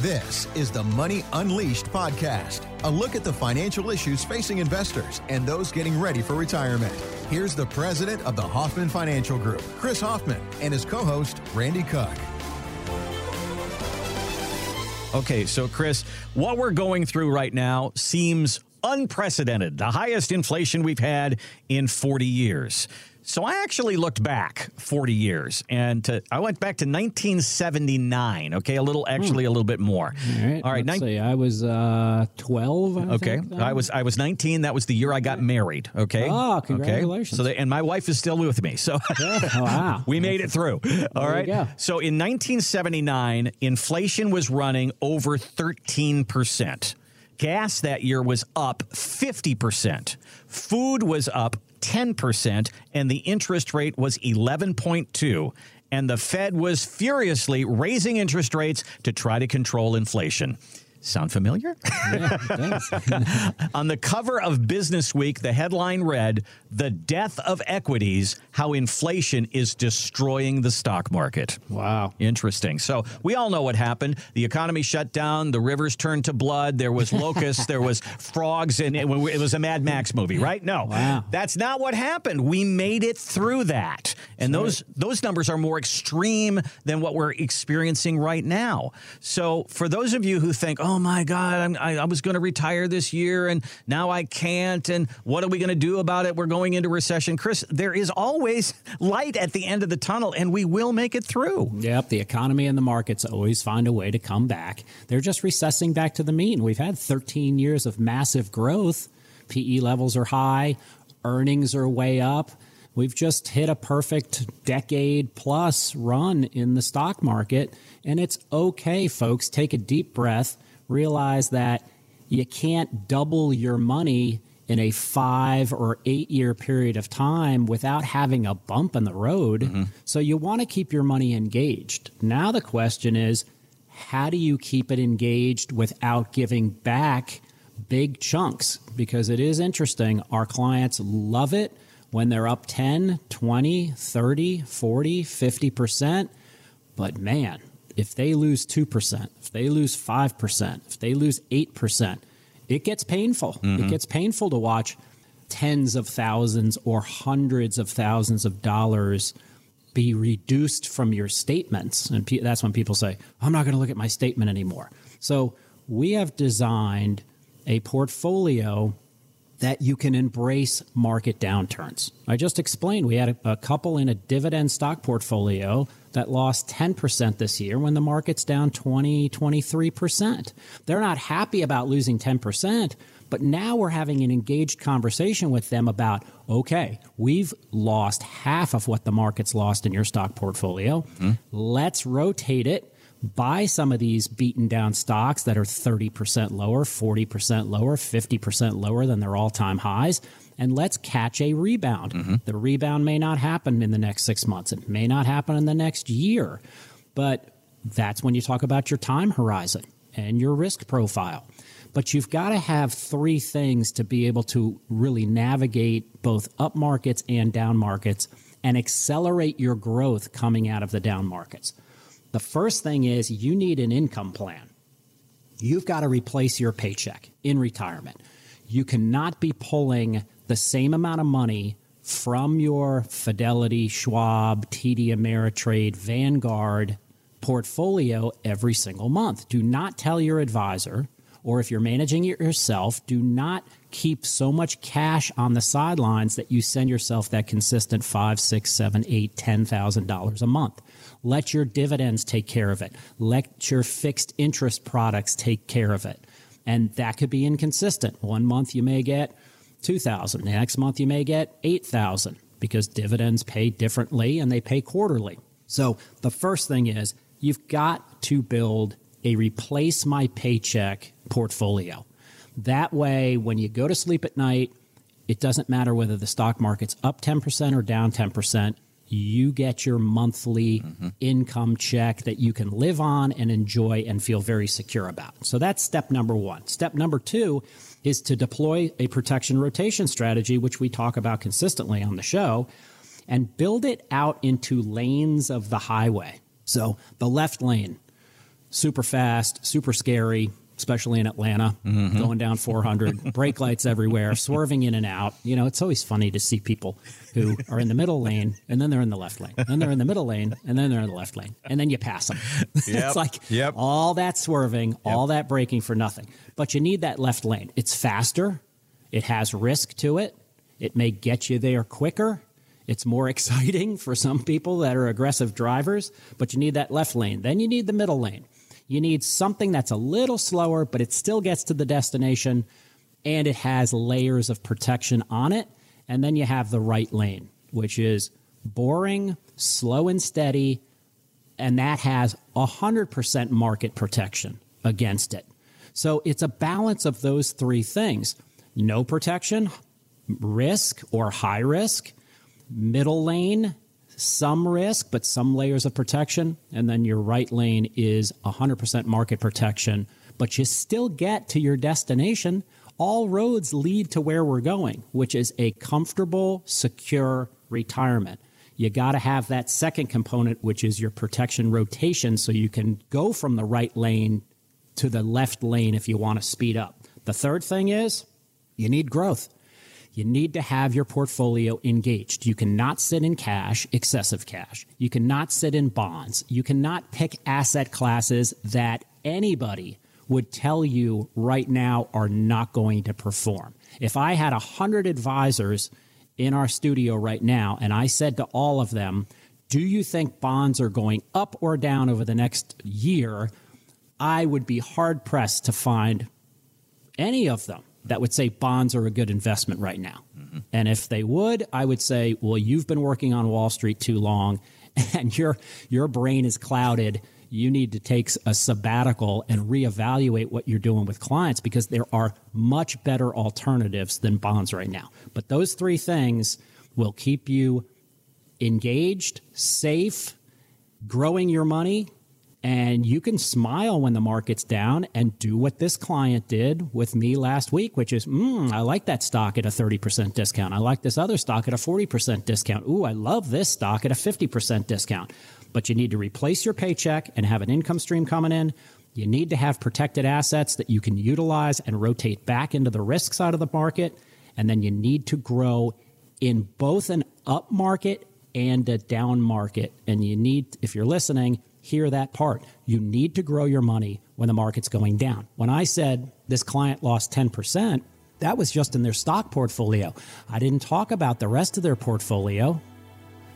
This is the Money Unleashed podcast, a look at the financial issues facing investors and those getting ready for retirement. Here's the president of the Hoffman Financial Group, Chris Hoffman, and his co host, Randy Cook. Okay, so Chris, what we're going through right now seems unprecedented, the highest inflation we've had in 40 years. So I actually looked back 40 years and to, I went back to 1979. Okay, a little, actually a little bit more. All right. All right. See. I was uh, 12. I Okay, think, then. I was I was 19. That was the year I got married. Okay. Oh, Okay. congratulations. So they, and my wife is still with me. So Oh, wow. we made it through. All you right. go. So in 1979, inflation was running over 13 percent. Gas that year was up 50 percent. Food was up 10 percent, and the interest rate was 11.2. And the Fed was furiously raising interest rates to try to control inflation. Sound familiar? Yeah. On the cover of Business Week, the headline read, The Death of Equities How Inflation is Destroying the Stock Market. wow. Interesting. So we all know what happened. The economy shut down. The rivers turned to blood. There was locusts. there was frogs, and it, it was a Mad Max movie, right? No, Wow. that's not what happened. We made it through that, and those those numbers are more extreme than what we're experiencing right now. So for those of you who think, "Oh Oh my God, I, I was going to retire this year, and now I can't," and what are we going to do about it? We're going into recession, Chris. There is always light at the end of the tunnel, and we will make it through. Yep, the economy and the markets always find a way to come back. They're just recessing back to the mean. We've had 13 years of massive growth. PE levels are high, earnings are way up. We've just hit a perfect decade plus run in the stock market. And it's okay, folks. Take a deep breath. Realize that you can't double your money in a five or eight year period of time without having a bump in the road. Mm-hmm. So you want to keep your money engaged. Now the question is, how do you keep it engaged without giving back big chunks? Because it is interesting. Our clients love it when they're up 10, 20, 30, 40, 50%. But man, if they lose 2%, if they lose 5%, if they lose 8%, it gets painful. It mm-hmm. gets painful to watch tens of thousands or hundreds of thousands of dollars be reduced from your statements. And pe- that's when people say, I'm not going to look at my statement anymore. So we have designed a portfolio that you can embrace market downturns. I just explained we had a, a couple in a dividend stock portfolio that lost 10% this year when the market's down 20, 23%. They're not happy about losing 10%, but now we're having an engaged conversation with them about okay, we've lost half of what the market's lost in your stock portfolio. Mm-hmm. Let's rotate it buy some of these beaten down stocks that are 30% lower, 40% lower, 50% lower than their all time highs, and let's catch a rebound. Mm-hmm. The rebound may not happen in the next six months, it may not happen in the next year, but that's when you talk about your time horizon and your risk profile. But you've got to have three things to be able to really navigate both up markets and down markets and accelerate your growth coming out of the down markets. The first thing is you need an income plan. You've got to replace your paycheck in retirement. You cannot be pulling the same amount of money from your Fidelity, Schwab, TD Ameritrade, Vanguard portfolio every single month. Do not tell your advisor, or if you're managing it yourself, do not keep so much cash on the sidelines that you send yourself that consistent five, six, seven, eight, ten thousand dollars a month. Let your dividends take care of it. Let your fixed interest products take care of it. And that could be inconsistent. One month you may get 2000, the next month you may get 8000 because dividends pay differently and they pay quarterly. So the first thing is you've got to build a replace my paycheck portfolio. That way when you go to sleep at night, it doesn't matter whether the stock market's up 10% or down 10% you get your monthly mm-hmm. income check that you can live on and enjoy and feel very secure about. So that's step number one. Step number two is to deploy a protection rotation strategy, which we talk about consistently on the show, and build it out into lanes of the highway. So the left lane, super fast, super scary, especially in Atlanta, mm-hmm. going down 400, brake lights everywhere, swerving in and out. You know, it's always funny to see people who are in the middle lane and then they're in the left lane, and they're in the middle lane and then they're in the left lane, and then you pass them. Yep. it's like yep. all that swerving, yep. all that braking for nothing. But you need that left lane. It's faster, it has risk to it, it may get you there quicker. It's more exciting for some people that are aggressive drivers, but you need that left lane. Then you need the middle lane. You need something that's a little slower, but it still gets to the destination and it has layers of protection on it. And then you have the right lane, which is boring, slow and steady, and that has 100% market protection against it. So it's a balance of those three things no protection, risk or high risk, middle lane, some risk, but some layers of protection. And then your right lane is 100% market protection, but you still get to your destination. All roads lead to where we're going, which is a comfortable, secure retirement. You got to have that second component, which is your protection rotation, so you can go from the right lane to the left lane if you want to speed up. The third thing is you need growth you need to have your portfolio engaged. You cannot sit in cash, excessive cash. You cannot sit in bonds. You cannot pick asset classes that anybody would tell you right now are not going to perform. If I had 100 advisors in our studio right now and I said to all of them, Do you think bonds are going up or down over the next year? I would be hard pressed to find any of them that would say bonds are a good investment right now. Mm-hmm. And if they would, I would say, well, you've been working on Wall Street too long and your your brain is clouded. You need to take a sabbatical and reevaluate what you're doing with clients because there are much better alternatives than bonds right now. But those three things will keep you engaged, safe, growing your money, and you can smile when the market's down and do what this client did with me last week, which is, mm, I like that stock at a 30% discount. I like this other stock at a 40% discount. Ooh, I love this stock at a 50% discount. But you need to replace your paycheck and have an income stream coming in. You need to have protected assets that you can utilize and rotate back into the risk side of the market. And then you need to grow in both an up market and a down market. And you need, if you're listening, hear that part. You need to grow your money when the market's going down. When I said this client lost 10%, that was just in their stock portfolio. I didn't talk about the rest of their portfolio.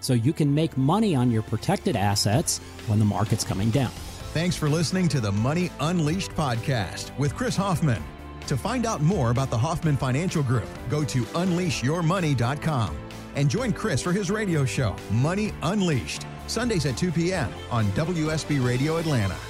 So you can make money on your protected assets when the market's coming down. Thanks for listening to the Money Unleashed podcast with Chris Hoffman. To find out more about the Hoffman Financial Group, go to unleashyourmoney.com and join Chris for his radio show, Money Unleashed Sundays at 2 p.m. on WSB Radio Atlanta.